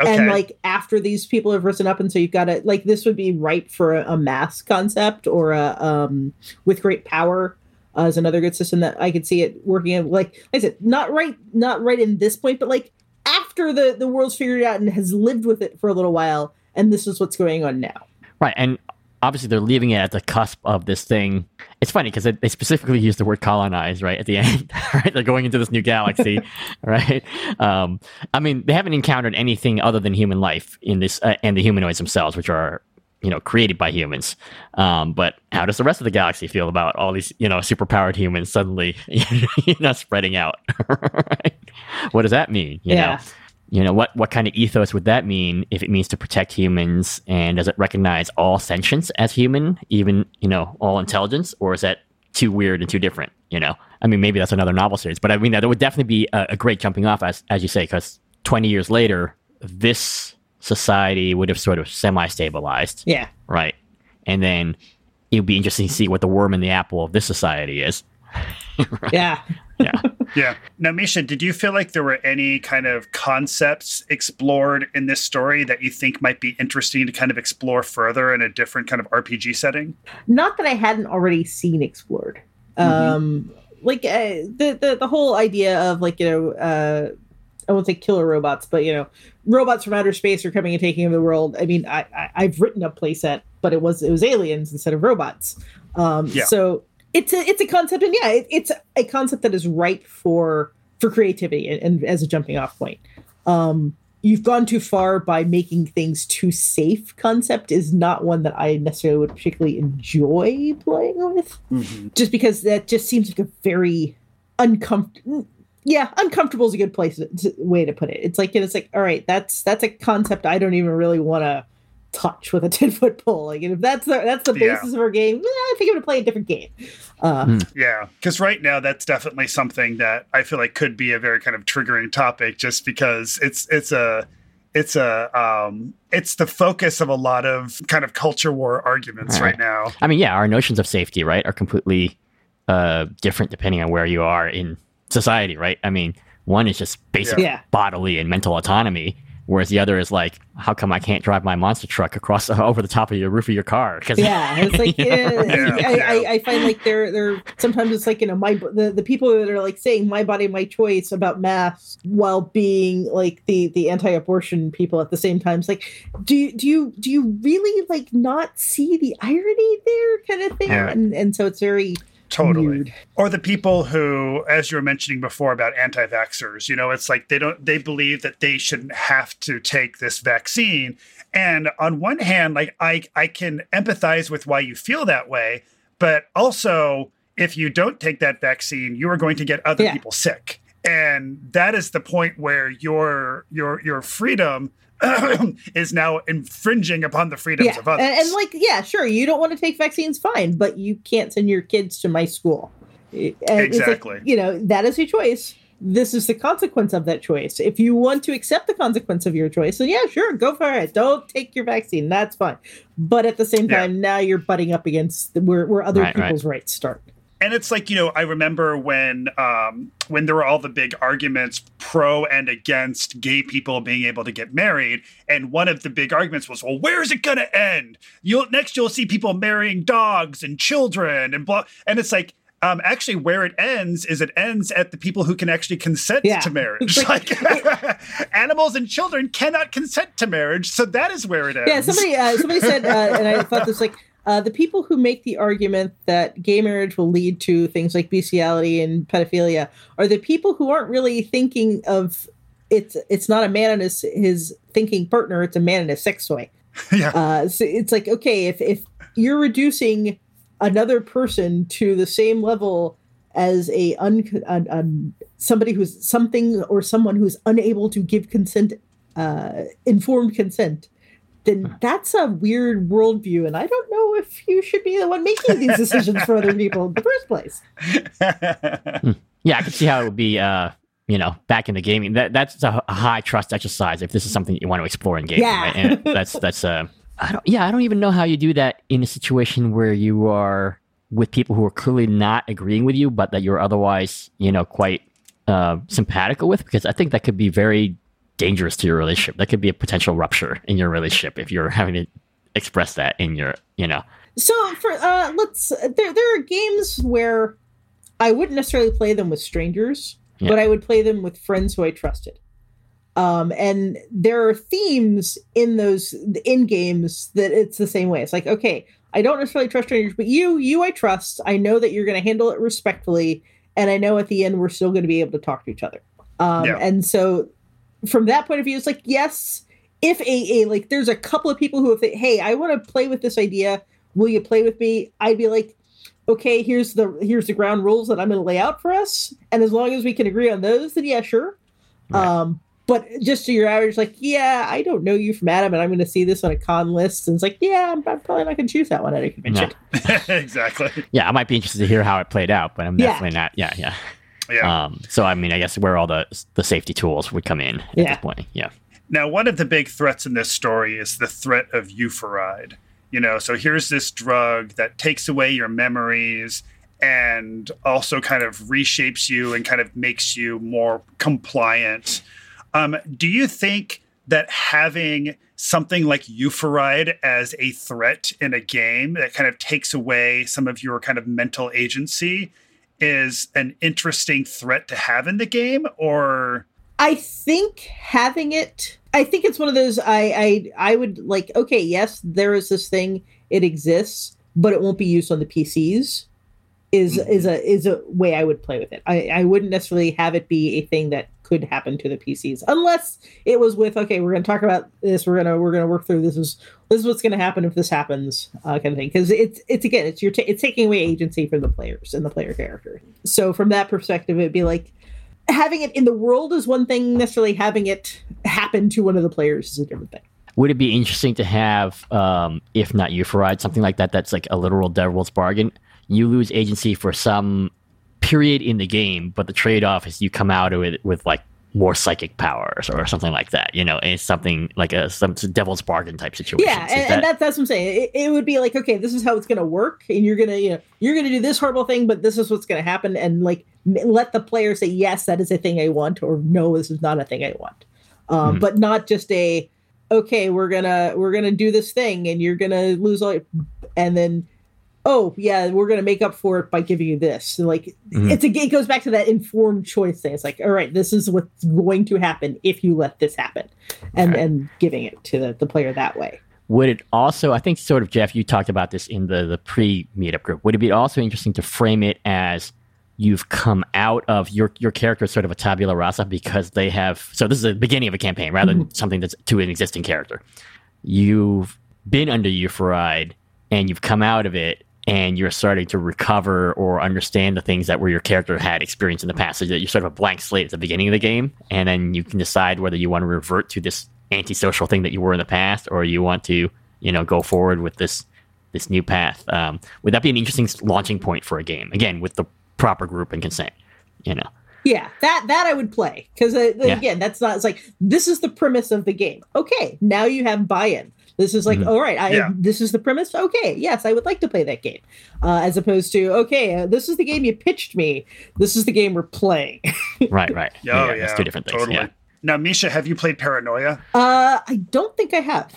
Okay. And like after these people have risen up, and so you've got to like this would be ripe for a, a mass concept or a um with great power uh, is another good system that I could see it working in. Like, like I said, not right, not right in this point, but like after the the world's figured it out and has lived with it for a little while, and this is what's going on now. Right, and obviously they're leaving it at the cusp of this thing. It's funny because they specifically use the word colonize right at the end. right, they're going into this new galaxy. right. Um, I mean, they haven't encountered anything other than human life in this, uh, and the humanoids themselves, which are you know created by humans. Um, but how does the rest of the galaxy feel about all these you know superpowered humans suddenly you know spreading out? right? What does that mean? You Yeah. know you know what what kind of ethos would that mean if it means to protect humans? And does it recognize all sentience as human even you know all intelligence? Or is that too weird and too different you know? I mean maybe that's another novel series but i mean that would definitely be a, a great jumping off as as you say because 20 years later this society would have sort of semi-stabilized. Yeah. right? And then it would be interesting to see what the worm in the apple of this society is. Yeah. yeah Yeah. Now, Misha, did you feel like there were any kind of concepts explored in this story that you think might be interesting to kind of explore further in a different kind of RPG setting? not that I hadn't already seen explored. Um, like uh, the, the the whole idea of like you know, uh, I won't say killer robots, but you know, robots from outer space are coming and taking over the world. I mean, I, I I've written a playset, but it was it was aliens instead of robots. Um, Yeah. so it's a it's a concept, and yeah, it, it's a concept that is ripe for for creativity and, and as a jumping off point. Um, you've gone too far by making things too safe concept is not one that I necessarily would particularly enjoy playing with. Just because that just seems like a very uncomfortable yeah, uncomfortable is a good place to, way to put it. It's like it's like all right, that's that's a concept I don't even really want to touch with a 10 foot pole. Like and if that's the that's the Yeah. basis of our game, eh, I think I'm gonna play a different game. Uh, Yeah, because right now that's definitely something that I feel like could be a very kind of triggering topic, just because it's it's a it's a um it's the focus of a lot of kind of culture war arguments Right. right now. I mean, yeah, our notions of safety, right, are completely uh, different depending on where you are in society, right? I mean, one is just basic Yeah. Yeah. bodily and mental autonomy, whereas the other is like, how come I can't drive my monster truck across over the top of your roof of your car? Because yeah it's like You know? eh, Yeah, I, yeah. I, I find like they're they're sometimes it's like you know my the, the people that are like saying my body my choice about masks while being like the the anti-abortion people at the same time it's like do you do you do you really like not see the irony there kind of thing Yeah. and and so it's very Totally. weird. Or the people who, as you were mentioning before about anti vaxxers, you know, it's like they don't, they believe that they shouldn't have to take this vaccine. And on one hand, like I, I can empathize with why you feel that way. But also, if you don't take that vaccine, you are going to get other Yeah. people sick. And that is the point where your, your, your freedom is now infringing upon the freedoms yeah of others. and, and like yeah sure you don't want to take vaccines fine but you can't send your kids to my school eh, And it's like, Exactly. you know that is your choice this is the consequence of that choice if you want to accept the consequence of your choice then yeah sure go for it don't take your vaccine that's fine but at the same Yeah. time now you're butting up against the, where, where other Right, right. people's rights start and it's like you know i remember when um when there were all the big arguments pro and against gay people being able to get married and one of the big arguments was well where's it going to end you'll next you'll see people marrying dogs and children and blah and it's like um, actually, where it ends is it ends at the people who can actually consent Yeah. to marriage. Like, animals and children cannot consent to marriage, so that is where it ends. Yeah, somebody uh, somebody said, uh, and I thought this like uh, the people who make the argument that gay marriage will lead to things like bestiality and pedophilia are the people who aren't really thinking of it's it's not a man and his his thinking partner; it's a man and a sex toy. yeah. Uh, so it's like okay, if if you're reducing another person to the same level as a un, un, un somebody who's something or someone who's unable to give consent, uh, informed consent, then that's a weird worldview, and I don't know if you should be the one making these decisions for other people in the first place. Yeah, I can see how it would be, uh, you know, back in the gaming. That that's a, high trust exercise if this is something you want to explore in gaming. Yeah. Right? And that's that's uh, I don't. Yeah, I don't even know how you do that in a situation where you are with people who are clearly not agreeing with you, but that you're otherwise, you know, quite uh, simpatical with. Because I think that could be very dangerous to your relationship. That could be a potential rupture in your relationship if you're having to express that in your, you know. So for uh let's there there are games where I wouldn't necessarily play them with strangers, Yeah. but I would play them with friends who I trusted. Um, and there are themes in those in games that it's the same way. It's like, okay, I don't necessarily trust strangers, but you, you, I trust. I know that you're going to handle it respectfully, and I know at the end we're still going to be able to talk to each other. Um, Yeah. And so, from that point of view, it's like, yes, if a, a like, there's a couple of people who, if they, hey, I want to play with this idea, will you play with me? I'd be like, okay, here's the here's the ground rules that I'm going to lay out for us, and as long as we can agree on those, then yeah, sure. Um, but just to your average, like, yeah, I don't know you from Adam, and I'm going to see this on a con list, and it's like, yeah, I'm, I'm probably not going to choose that one at a convention. exactly. Yeah, I might be interested to hear how it played out, but I'm Yeah. definitely not. Yeah, yeah. Yeah. Um, so I mean, I guess where all the the safety tools would come in at Yeah. this point. Yeah. Now, one of the big threats in this story is the threat of euphoride. You know, so here's this drug that takes away your memories and also kind of reshapes you and kind of makes you more compliant. Um, do you think that having something like euphoride as a threat in a game that kind of takes away some of your kind of mental agency is an interesting threat to have in the game or I think having it, I think it's one of those. I I I would like. Okay, yes, there is this thing. It exists, but it won't be used on the PCs. Is is mm-hmm. a is a way I would play with it. I I wouldn't necessarily have it be a thing that could happen to the PCs unless it was with okay, we're going to talk about this. We're gonna we're gonna work through this. Is this is what's going to happen if this happens? Uh, kind of thing. Because it's it's again it's you're ta- it's taking away agency from the players and the player character. So from that perspective, it'd be like having it in the world is one thing necessarily having it happen to one of the players is a different thing Would it be interesting to have, um, if not euphoride, something like that? That's like a literal devil's bargain. You lose agency for some period in the game, but the trade-off is you come out of it with like more psychic powers or something like that. You know, and it's something like a some devil's bargain type situation. yeah and, and that, that's what i'm saying it, it would be like okay this is how it's going to work and you're going to you know you're to do this horrible thing but this is what's going to happen and like m- let the player say yes that is a thing i want or no this is not a thing i want um, Mhm. but not just a okay we're gonna we're gonna do this thing and you're gonna lose all and then oh yeah we're gonna make up for it by giving you this And, like Mhm. it's a it goes back to that informed choice thing it's like all right this is what's going to happen if you let this happen and Right. and giving it to the, the player that way Would it also? I think sort of Jeff, you talked about this in the the pre meetup group. Would it be also interesting to frame it as you've come out of your your character is sort of a tabula rasa because they have so this is the beginning of a campaign rather than something that's to an existing character. You've been under euphoride and you've come out of it and you're starting to recover or understand the things that were your character had experienced in the past. So that you're sort of a blank slate at the beginning of the game, and then you can decide whether you want to revert to this antisocial thing that you were in the past, or you want to, you know, go forward with this this new path. Um, would that be an interesting launching point for a game? Again, with the proper group and consent. You know, Yeah, that that I would play because uh, Yeah. again, that's not. It's like this is the premise of the game. Okay, now you have buy-in. This is like, Mhm. all right, I, Yeah. this is the premise. Okay, yes, I would like to play that game, uh, as opposed to okay, uh, this is the game you pitched me. This is the game we're playing. right, right. Oh, yeah, that's two different things. Totally. Yeah. Now, Misha, have you played Paranoia? uh, I don't think I have.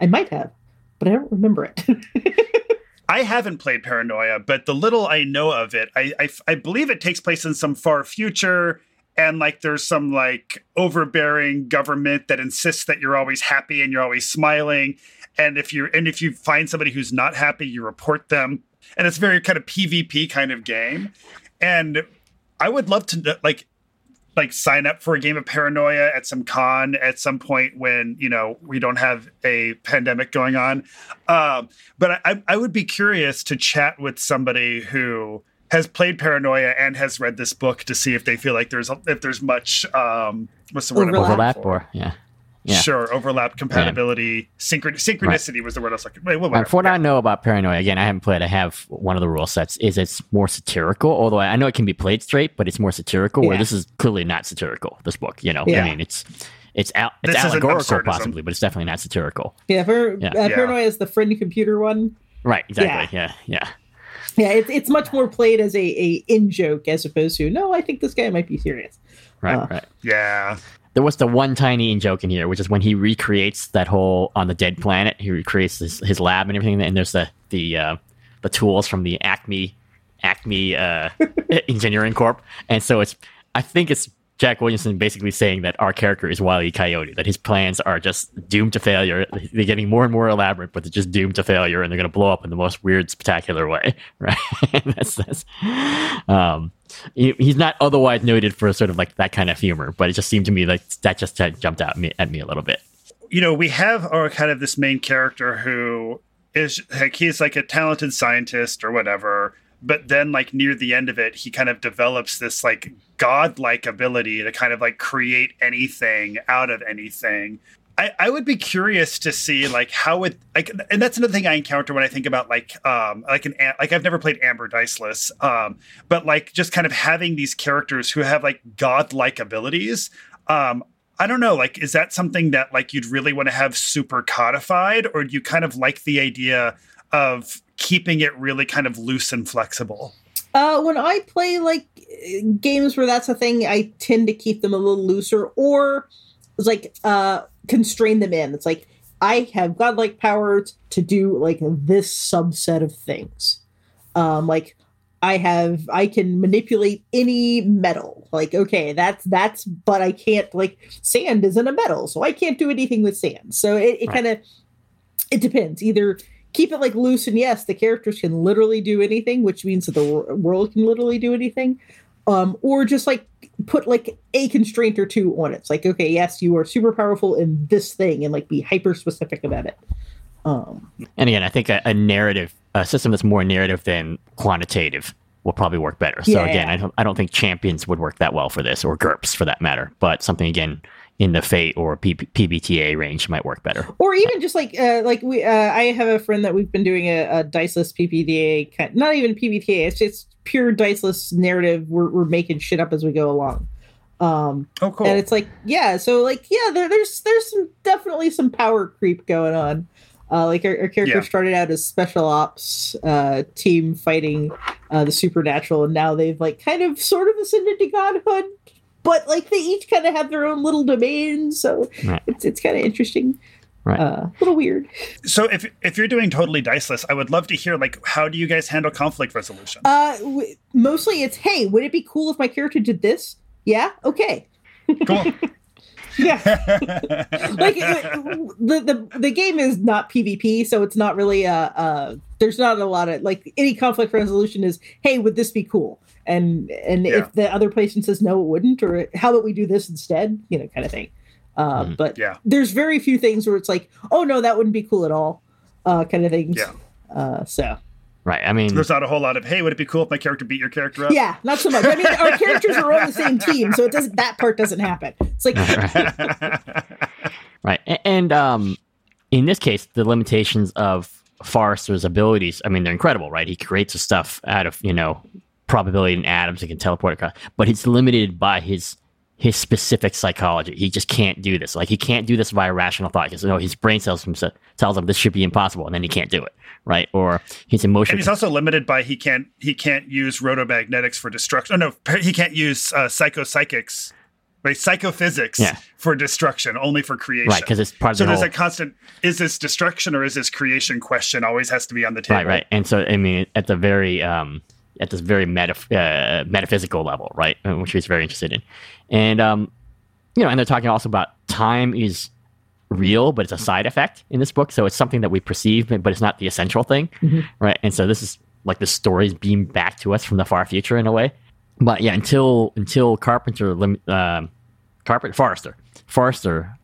I might have, but I don't remember it. I haven't played Paranoia, but the little I know of it, I, I I believe it takes place in some far future, and like there's some like overbearing government that insists that you're always happy and you're always smiling, and if you and if you find somebody who's not happy, you report them, and it's very kind of PvP kind of game, and I would love to like like sign up for a game of paranoia at some con at some point when you know we don't have a pandemic going on. Um, but I, I would be curious to chat with somebody who has played paranoia and has read this book to see if they feel like there's if there's much um what's the word I'm Overlap for? or yeah. Yeah. Sure, overlap, compatibility, synchron- synchronicity was the word I was looking. Wait, what? And for what I know about Paranoia, again, I haven't played. I have one of the rule sets. Is it's more satirical, although I know it can be played straight, but it's more satirical. Where this is clearly not satirical. This book, you know, Yeah. I mean, it's it's al- it's This is an allegorical absurdism. possibly, but it's definitely not satirical. yeah, for, Yeah. Uh, Yeah. Paranoia is the friend computer one. Right? Exactly. Yeah. Yeah. Yeah, it's it's much more played as a, a in joke as opposed to no. I think this guy might be serious. Right. Uh, right. Yeah, There was the one tiny in joke in here, which is when he recreates that whole on the dead planet. He recreates his, his lab and everything, and there's the the uh, the tools from the Acme Acme uh, Engineering Corp, and so it's I think it's Jack Williamson basically saying that our character is Wile E. Coyote, that his plans are just doomed to failure. They're getting more and more elaborate, but they're just doomed to failure, and they're going to blow up in the most weird, spectacular way, right? that's that's. Um, he, he's not otherwise noted for sort of like that kind of humor, but it just seemed to me like that just jumped out me, at me a little bit. You know, we have our kind of this main character who is like he's like a talented scientist or whatever but then like near the end of it he kind of develops this like godlike ability to kind of like create anything out of anything. I, I would be curious to see like how it like and that's another thing I encounter when I think about like um like an like I've never played Amber Diceless um but like just kind of having these characters who have like godlike abilities um I don't know like is that something that like you'd really want to have super codified or do you kind of like the idea of keeping it really kind of loose and flexible? Uh, when I play like games where that's a thing, I tend to keep them a little looser or like uh, constrain them in. It's like I have godlike powers to do like this subset of things. Um, like I have I can manipulate any metal. Like okay, that's that's but I can't like sand isn't a metal, so I can't do anything with sand. So it, it right. kind of it depends. Either keep it like loose and yes the characters can literally do anything which means that the world can literally do anything. Um, or just like put like a constraint or two on it. It's like okay yes you are super powerful in this thing and like be hyper specific about it. Um, and again i think a, a, narrative a system that's more narrative than quantitative will probably work better. So yeah, again yeah. I, don't, I don't think champions would work that well for this or GURPS for that matter. But something again in the Fate or P- PBTA range might work better. Or even just like uh, like we, uh, I have a friend that we've been doing a, a diceless PBTA, kind, not even PBTA. It's just pure diceless narrative. We're we're making shit up as we go along. Um, oh, cool. And it's like, yeah, so like, yeah, there, there's there's some definitely some power creep going on. Uh, like our, our character yeah. started out as special ops uh, team fighting uh, the supernatural, and now they've like kind of sort of ascended to godhood but like they each kind of have their own little domains, so right. it's it's kind of interesting. Right. Uh, a little weird. So if if you're doing totally diceless, I would love to hear like how do you guys handle conflict resolution? Uh, w- mostly it's hey, would it be cool if my character did this? Yeah, okay. Cool. yeah, like the, the the game is not PvP, so it's not really a. Uh, uh, there's not a lot of like any conflict resolution is hey, would this be cool? And and yeah. if the other person says no, it wouldn't, or how about we do this instead, you know, kind of thing. Uh, mm, but yeah. there's very few things where it's like, oh no, that wouldn't be cool at all, uh, kind of things. Yeah. Uh, so. Right. I mean, there's not a whole lot of hey, would it be cool if my character beat your character up? Yeah, not so much. I mean, our characters are on the same team, so it doesn't. That part doesn't happen. It's like right. And um, in this case, the limitations of Forester's abilities. I mean, they're incredible, right? He creates the stuff out of you know probability in atoms and can teleport across, but he's limited by his his specific psychology. He just can't do this. Like he can't do this via rational thought because you know, his brain tells him tells him this should be impossible, and then he can't do it. Right? Or his emotion. And he's also limited by he can't he can't use rhodomagnetics for destruction. Oh no, he can't use uh, psychopsychics. Right, psychophysics yeah. for destruction, only for creation. Right, because it's part of so the there's whole... a constant: is this destruction or is this creation? Question always has to be on the table. Right, right. And so, I mean, at the very um, at this very metaph- uh, metaphysical level, right? Uh, which he's very interested in. And, um, you know, and they're talking also about time is real, but it's a side effect in this book. So it's something that we perceive, but it's not the essential thing, mm-hmm. right? And so this is like the stories beamed back to us from the far future in a way. But yeah, until until Carpenter, lim- uh, Carpenter Forester, Forester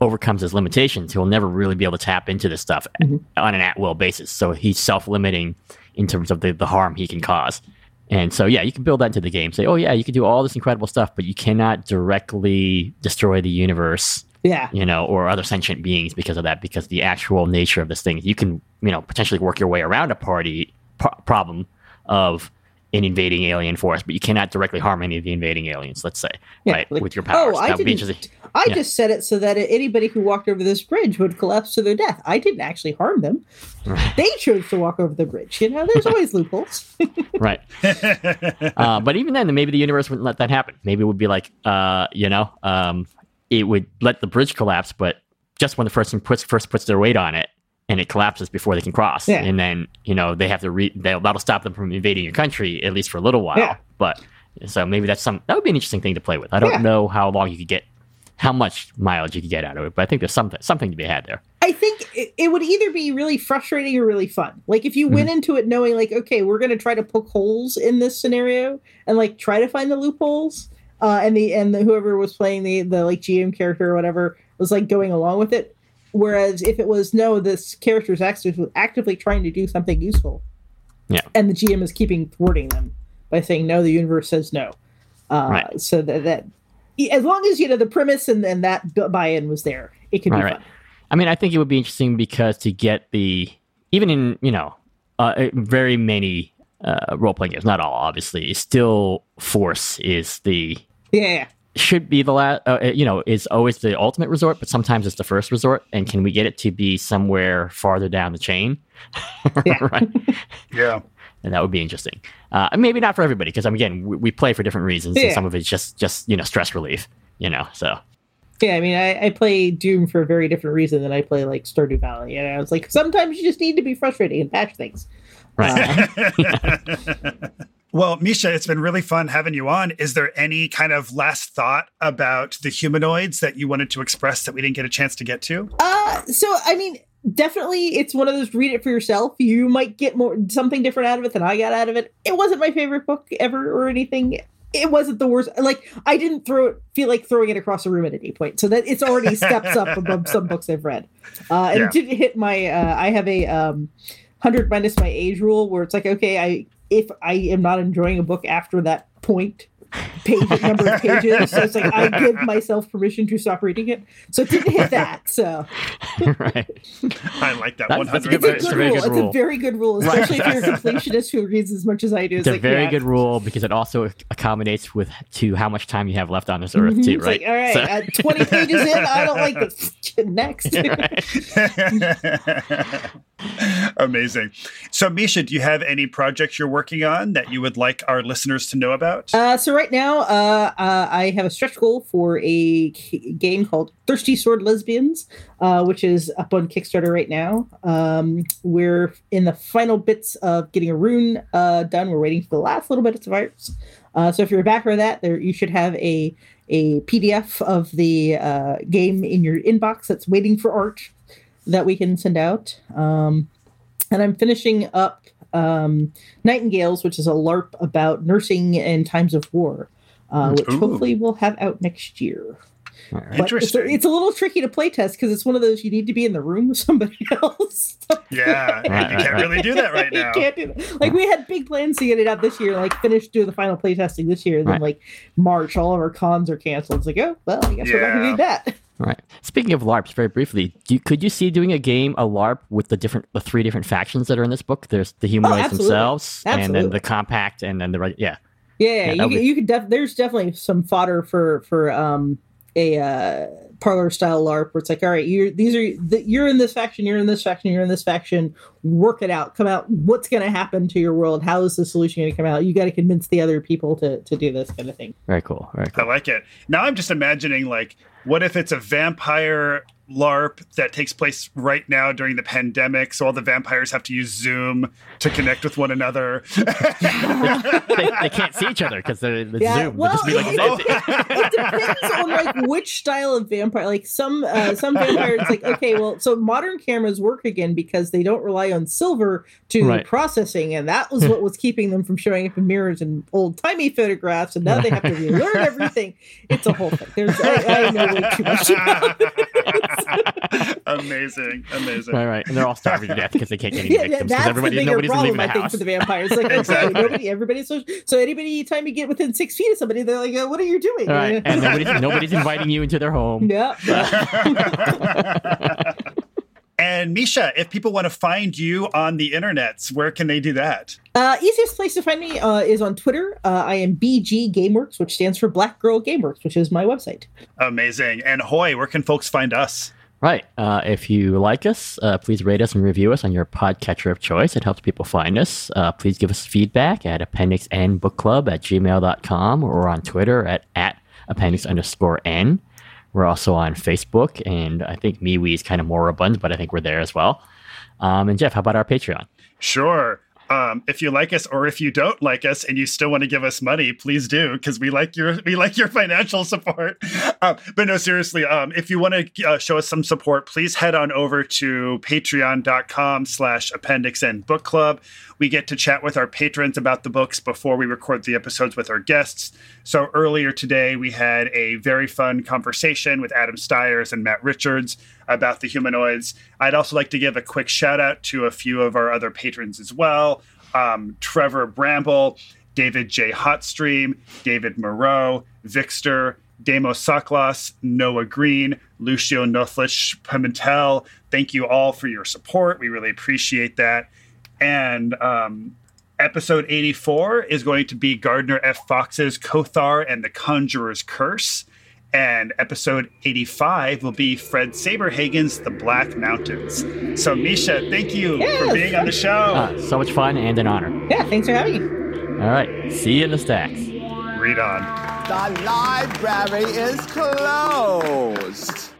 overcomes his limitations, he'll never really be able to tap into this stuff mm-hmm. on an at will basis. So he's self limiting in terms of the, the harm he can cause. And so, yeah, you can build that into the game. Say, oh, yeah, you can do all this incredible stuff, but you cannot directly destroy the universe, yeah, you know, or other sentient beings because of that. Because the actual nature of this thing, you can, you know, potentially work your way around a party pro- problem of an invading alien force, but you cannot directly harm any of the invading aliens. Let's say, yeah, right, like, with your powers. Oh, I, didn't, I yeah. just said it so that anybody who walked over this bridge would collapse to their death. I didn't actually harm them. they chose to walk over the bridge. You know, there's always loopholes. right. uh, but even then, maybe the universe wouldn't let that happen. Maybe it would be like, uh, you know, um, it would let the bridge collapse, but just when the person puts first puts their weight on it, and it collapses before they can cross. Yeah. And then you know they have to re- they'll, that'll stop them from invading your country at least for a little while. Yeah. But so maybe that's some that would be an interesting thing to play with. I don't Yeah. know how long you could get, how much mileage you could get out of it, but I think there's something something to be had there. I think it, it would either be really frustrating or really fun. Like if you went into it knowing like, okay, we're going to try to poke holes in this scenario and like try to find the loopholes. Uh, and the and the, whoever was playing the the like GM character or whatever was like going along with it. Whereas if it was no, this character is actively actively trying to do something useful, Yeah. and the GM is keeping thwarting them by saying no, the universe says no. Uh, Right. So that that as long as you know the premise and, and that buy-in was there, it could be Right, fun. right. I mean, I think it would be interesting because to get the even in you know uh, very many uh, role playing games, not all obviously, still force is the Yeah, yeah. should be the last uh, you know is always the ultimate resort, but sometimes it's the first resort. And can we get it to be somewhere farther down the chain? Yeah. right. Yeah. And that would be interesting. Uh, maybe not for everybody because um, again we, we play for different reasons, and some of it's just just you know stress relief. You know, so Yeah, I mean, I, I play Doom for a very different reason than I play like Stardew Valley. And I was like, sometimes you just need to be frustrating and patch things. right. Well, Misha, it's been really fun having you on. Is there any kind of last thought about the humanoids that you wanted to express that we didn't get a chance to get to? Uh, so I mean, definitely, it's one of those read it for yourself. You might get more something different out of it than I got out of it. It wasn't my favorite book ever or anything. It wasn't the worst. Like I didn't throw it, feel like throwing it across the room at any point. So that it's already steps up above some books I've read. Uh, and Yeah. it didn't hit my. Uh, I have a um, hundred minus my age rule where it's like, okay, I if I am not enjoying a book after that point, page number of pages, so it's like I give myself permission to stop reading it. So it didn't hit that. So right. I like that That's- 100. that's it's a very- it's good a very rule. good It's rule. a very good rule, Right. especially if you're a completionist who reads as much as I do. It's a like, very yeah. good rule because it also accommodates with to how much time you have left on this earth Mhm. too, It's right? like, all right, So- uh, 20 pages in, I don't like this. Next. Amazing. So, Misha, do you have any projects you're working on that you would like our listeners to know about? Uh, so right now, uh, uh, I have a stretch goal for a game called Thirsty Sword Lesbians, uh, which is up on Kickstarter right now. Um, we're in the final bits of getting a rune uh, done. We're waiting for the last little bit of arts. Uh, so if you're a backer of that, there you should have a a PDF of the uh, game in your inbox that's waiting for art that we can send out. Um, and I'm finishing up um, Nightingales, which is a LARP about nursing in times of war, uh, which Ooh. hopefully we'll have out next year. But it's a, Interesting. it's a little tricky to play test because it's one of those you need to be in the room with somebody else. yeah, and Right, you can't really do that right you now. can't do that. Like we had big plans to get it out this year, like finish do the final play testing this year. And then like March, all of our cons are canceled. It's like, oh well, I guess we're not gonna do that. Right. Speaking of LARPs, very briefly, do you, could you see doing a game, a LARP, with the different, the three different factions that are in this book? There's the humanoids Oh, absolutely. themselves, and then the compact, and then the right. Yeah. Yeah, Yeah, you would- you could def- there's definitely some fodder for for um a uh parlor style LARP where it's like, all right, you're these are the, you're in this faction, you're in this faction, you're in this faction. Work it out, come out. What's going to happen to your world? How is the solution going to come out? You got to convince the other people to to do this kind of thing. Very cool. Very I like it. Now I'm just imagining like, what if it's a vampire LARP that takes place right now during the pandemic, so all the vampires have to use Zoom to connect with one another. they, they can't see each other because they're the Yeah, Zoom. well, They'll just be like, it- it depends on like which style of vampire. Like some uh, some vampires, like okay, well, so modern cameras work again because they don't rely on silver to Right. processing, and that was what was keeping them from showing up in mirrors and old timey photographs. And now they have to relearn everything. It's a whole thing. There's I, I know way too much about it. Amazing, amazing. right, right, and they're all starving to death because they can't get any Yeah, yeah, victims because that's everybody, the bigger nobody's leaving problem, the I think, for the vampires. Like, okay, Exactly. nobody, everybody's so, so anybody, time you get within six feet of somebody, they're like, uh, "What are you doing?" All right, and nobody's, nobody's inviting you into their home. yeah, and Misha, if people want to find you on the internets, where can they do that? Uh, easiest place to find me uh, is on Twitter. Uh, I am BG Gameworks, which stands for Black Girl Gameworks, which is my website. Amazing. And Hoy, where can folks find us? Right. Uh, if you like us, uh, please rate us and review us on your podcatcher of choice. It helps people find us. Uh, please give us feedback at appendix n book club at gmail.com or on Twitter at, at appendix underscore n. We're also on Facebook, and I think MeWe is kind of moribund, but I think we're there as well. Um, and Jeff, how about our Patreon? Sure. Um, if you like us or if you don't like us and you still want to give us money, please do because we like your we like your financial support. Um, but no, seriously, um, if you want to uh, show us some support, please head on over to patreon.com slash appendix n book club. We get to chat with our patrons about the books before we record the episodes with our guests. So earlier today, we had a very fun conversation with Adam Stiers and Matt Richards about the humanoids. I'd also like to give a quick shout out to a few of our other patrons as well um, Trevor Bramble, David J. Hotstream, David Moreau, Vixter, Demos Saklas, Noah Green, Lucio Nothlish Pimentel. Thank you all for your support. We really appreciate that. And um, episode 84 is going to be Gardner F. Fox's Kothar and the Conjurer's Curse. And episode 85 will be Fred Saberhagen's The Black Mountains. So, Misha, thank you Yes. for being on the show. Uh, so much fun and an honor. Yeah, thanks for having me. All right. See you in the stacks. Read on. The library is closed.